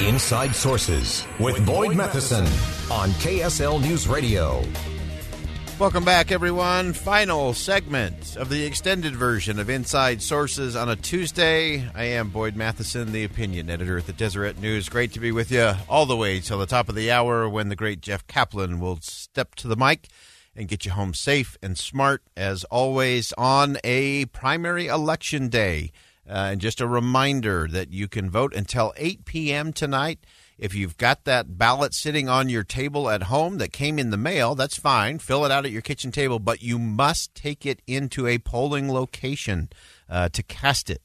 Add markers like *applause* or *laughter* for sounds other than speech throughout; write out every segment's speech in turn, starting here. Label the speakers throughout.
Speaker 1: Inside Sources with Boyd Matheson on KSL News Radio.
Speaker 2: Welcome back, everyone. Final segment of the extended version of Inside Sources on a Tuesday. I am Boyd Matheson, the opinion editor at the Deseret News. Great to be with you all the way till the top of the hour when the great Jeff Caplan will step to the mic and get you home safe and smart, as always, on a primary election day. Uh, and just a reminder that you can vote until 8 p.m. tonight. If you've got that ballot sitting on your table at home that came in the mail, that's fine. Fill it out at your kitchen table, but you must take it into a polling location uh, to cast it.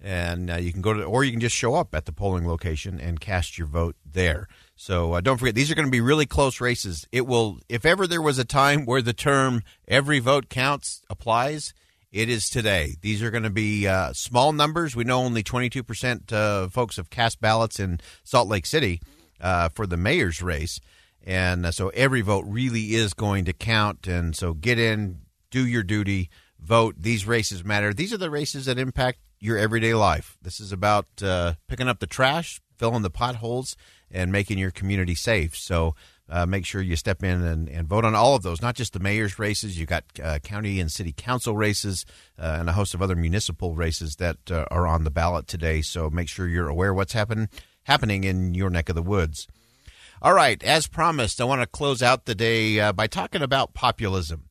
Speaker 2: And uh, you can go to, or you can just show up at the polling location and cast your vote there. So uh, don't forget, these are going to be really close races. It will, if ever there was a time where the term "every vote counts" applies, it is today. These are going to be uh, small numbers. We know only 22% of folks have cast ballots in Salt Lake City uh, for the mayor's race. And uh, so every vote really is going to count. And so get in, do your duty, vote. These races matter. These are the races that impact your everyday life. This is about uh, picking up the trash, filling the potholes, and making your community safe. So uh, make sure you step in and, and, vote on all of those, not just the mayor's races. You've got uh, county and city council races uh, and a host of other municipal races that uh, are on the ballot today. So make sure you're aware what's happen, happening in your neck of the woods. All right, as promised, I want to close out the day uh, by talking about populism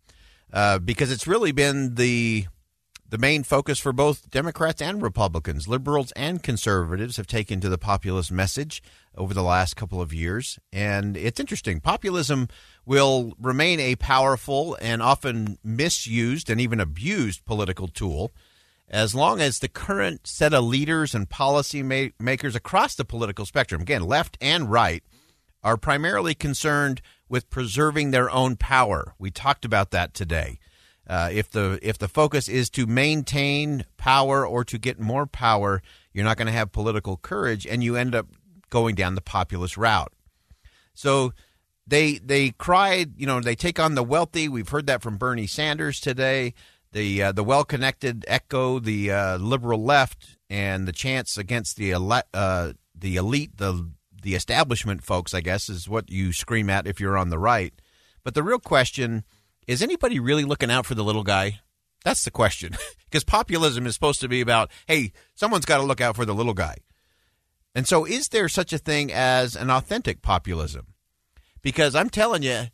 Speaker 2: uh, because it's really been the the main focus for both Democrats and Republicans, liberals and conservatives, have taken to the populist message over the last couple of years. And it's interesting. Populism will remain a powerful and often misused and even abused political tool as long as the current set of leaders and policy ma- makers across the political spectrum, again, left and right, are primarily concerned with preserving their own power. We talked about that today. Uh, if the if the focus is to maintain power or to get more power, you're not going to have political courage, and you end up going down the populist route. So they they cried, you know, they take on the wealthy. We've heard that from Bernie Sanders today. The uh, the well connected echo the uh, liberal left and the chance against the ele- uh, the elite, the the establishment folks. I guess is what you scream at if you're on the right. But the real question is anybody really looking out for the little guy? That's the question. *laughs* because populism is supposed to be about, hey, someone's got to look out for the little guy. And so, is there such a thing as an authentic populism? Because I'm telling you,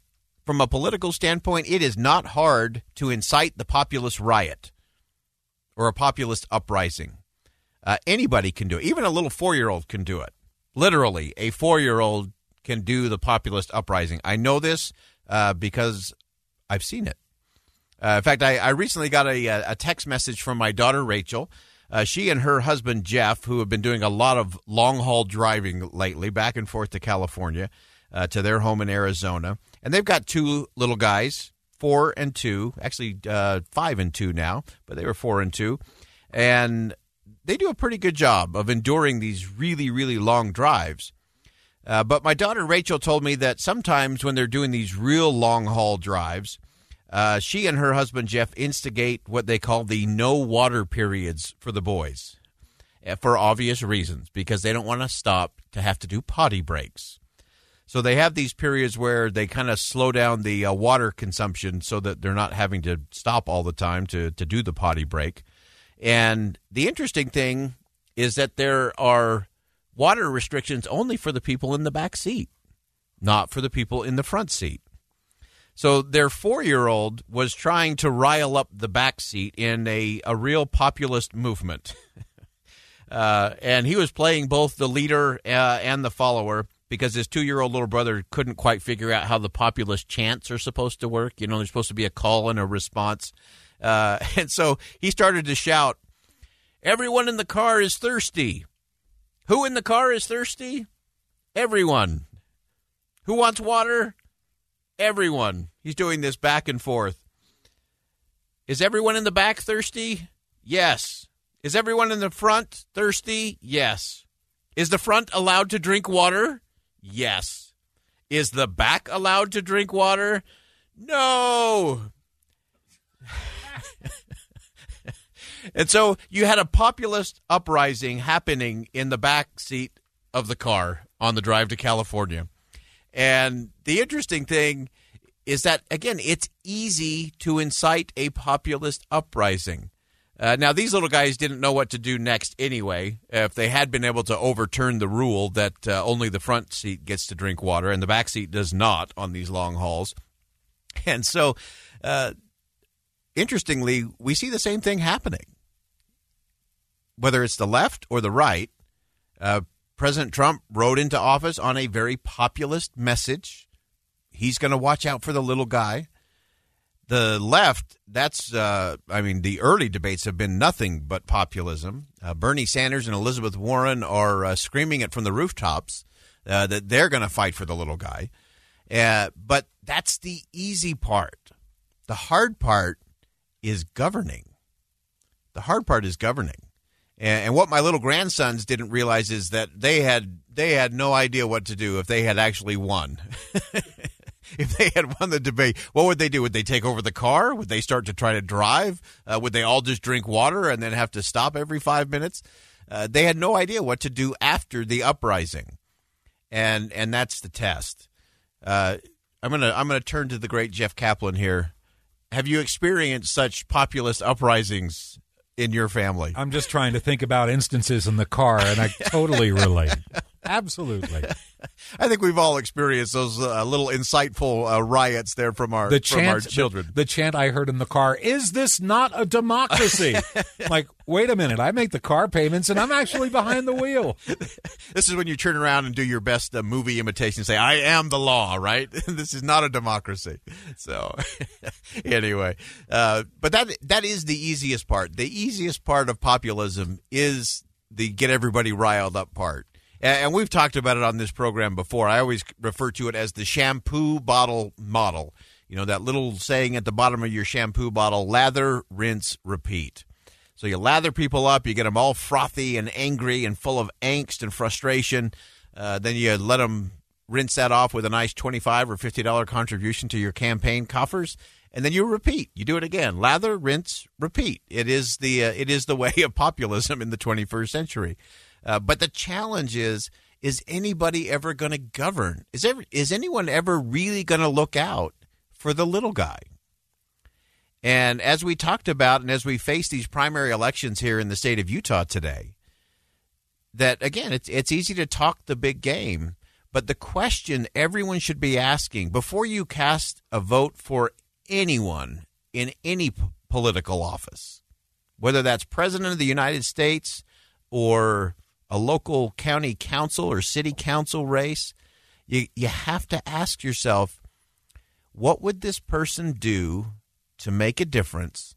Speaker 2: from a political standpoint, it is not hard to incite the populist riot or a populist uprising. Uh, anybody can do it. Even a little four year old can do it. Literally, a four year old can do the populist uprising. I know this uh, because I've seen it. Uh, in fact, I, I recently got a, a, text message from my daughter Rachel. Uh, she and her husband Jeff, who have been doing a lot of long haul driving lately, back and forth to California, uh, to their home in Arizona, and they've got two little guys, four and two, actually uh, five and two now, but they were four and two, and they do a pretty good job of enduring these really, really long drives. Uh, but my daughter Rachel told me that sometimes when they're doing these real long haul drives, uh, she and her husband Jeff instigate what they call the no water periods for the boys, uh, for obvious reasons, because they don't want to stop to have to do potty breaks. So they have these periods where they kind of slow down the uh, water consumption so that they're not having to stop all the time to, to do the potty break. And the interesting thing is that there are water restrictions only for the people in the back seat, not for the people in the front seat. So their four year old was trying to rile up the back seat in a, a real populist movement. *laughs* uh, and he was playing both the leader uh, and the follower because his two year old little brother couldn't quite figure out how the populist chants are supposed to work. You know, there's supposed to be a call and a response. Uh, *laughs* and so he started to shout, Everyone in the car is thirsty. Who in the car is thirsty? Everyone. Who wants water? Everyone. He's doing this back and forth. Is everyone in the back thirsty? Yes. Is everyone in the front thirsty? Yes. Is the front allowed to drink water? Yes. Is the back allowed to drink water? No. *laughs* and so you had a populist uprising happening in the back seat of the car on the drive to California. And the interesting thing is that, again, it's easy to incite a populist uprising. Uh, now, these little guys didn't know what to do next anyway. If they had been able to overturn the rule that uh, only the front seat gets to drink water and the back seat does not on these long hauls. And so, uh, interestingly, we see the same thing happening. Whether it's the left or the right, uh, President Trump rode into office on a very populist message. He's going to watch out for the little guy. The left, that's, uh, I mean, the early debates have been nothing but populism. Uh, Bernie Sanders and Elizabeth Warren are uh, screaming it from the rooftops uh, that they're going to fight for the little guy. Uh, but that's the easy part. The hard part is governing. The hard part is governing. And, and what my little grandsons didn't realize is that they had they had no idea what to do if they had actually won. *laughs* if they had won the debate, what would they do? Would they take over the car? Would they start to try to drive? Uh, would they all just drink water and then have to stop every five minutes? Uh, they had no idea what to do after the uprising, and and that's the test. Uh, I'm gonna I'm gonna turn to the great Jeff Caplan here. Have you experienced such populist uprisings in your family?
Speaker 3: I'm just trying to think about instances in the car, and I totally relate. *laughs* Absolutely.
Speaker 2: I think we've all experienced those uh, little insightful uh, riots there from our
Speaker 3: The
Speaker 2: from our children.
Speaker 3: The, the chant I heard in the car: "Is this not a democracy?" *laughs* like, wait a minute, I make the car payments, and I'm actually behind the wheel. *laughs*
Speaker 2: this is when you turn around and do your best uh, movie imitation. and Say, "I am the law," right? *laughs* this is not a democracy. So, anyway, uh, but that that is the easiest part. The easiest part of populism is the get everybody riled up part. And we've talked about it on this program before. I always refer to it as the shampoo bottle model. You know, that little saying at the bottom of your shampoo bottle lather, rinse, repeat. So you lather people up, you get them all frothy and angry and full of angst and frustration. Uh, then you let them rinse that off with a nice twenty-five or fifty dollar contribution to your campaign coffers, and then you repeat. You do it again: lather, rinse, repeat. It is the uh, it is the way of populism in the twenty-first century. Uh, but the challenge is: is anybody ever going to govern? Is ever is anyone ever really going to look out for the little guy? And as we talked about, and as we face these primary elections here in the state of Utah today, that again, it's it's easy to talk the big game, but the question everyone should be asking before you cast a vote for anyone in any p- political office, whether that's president of the United States or a local county council or city council race, you you have to ask yourself, what would this person do to make a difference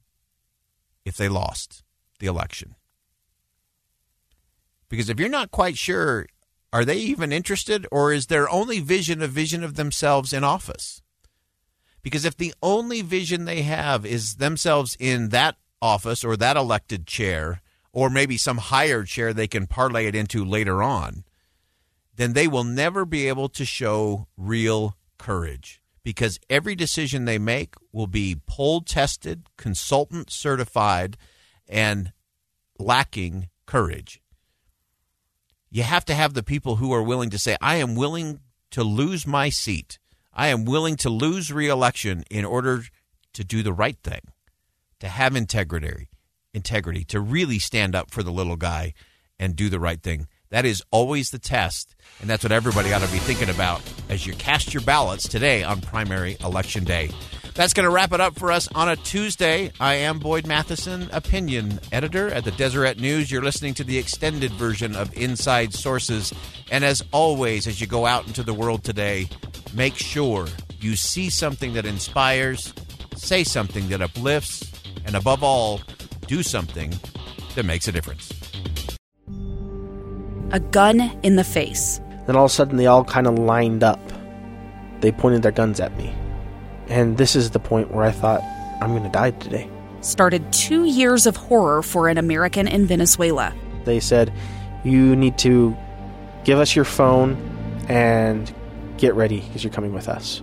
Speaker 2: if they lost the election? Because if you're not quite sure, are they even interested, or is their only vision a vision of themselves in office? Because if the only vision they have is themselves in that office or that elected chair, or maybe some higher chair they can parlay it into later on, then they will never be able to show real courage because every decision they make will be poll tested, consultant certified, and lacking courage. You have to have the people who are willing to say, I am willing to lose my seat. I am willing to lose reelection in order to do the right thing, to have integrity, integrity, to really stand up for the little guy and do the right thing. That is always the test, and that's what everybody ought to be thinking about as you cast your ballots today on primary election day. That's going to wrap it up for us on a Tuesday. I am Boyd Matheson, opinion editor at the Deseret News. You're listening to the extended version of Inside Sources. And as always, as you go out into the world today, make sure you see something that inspires, say something that uplifts, and above all, do something that makes a difference.
Speaker 4: A gun in the face.
Speaker 5: Then all of a sudden, they all kind of lined up. They pointed their guns at me. And this is the point where I thought, I'm going to die today.
Speaker 4: Started two years of horror for an American in Venezuela.
Speaker 5: They said, You need to give us your phone and get ready because you're coming with us.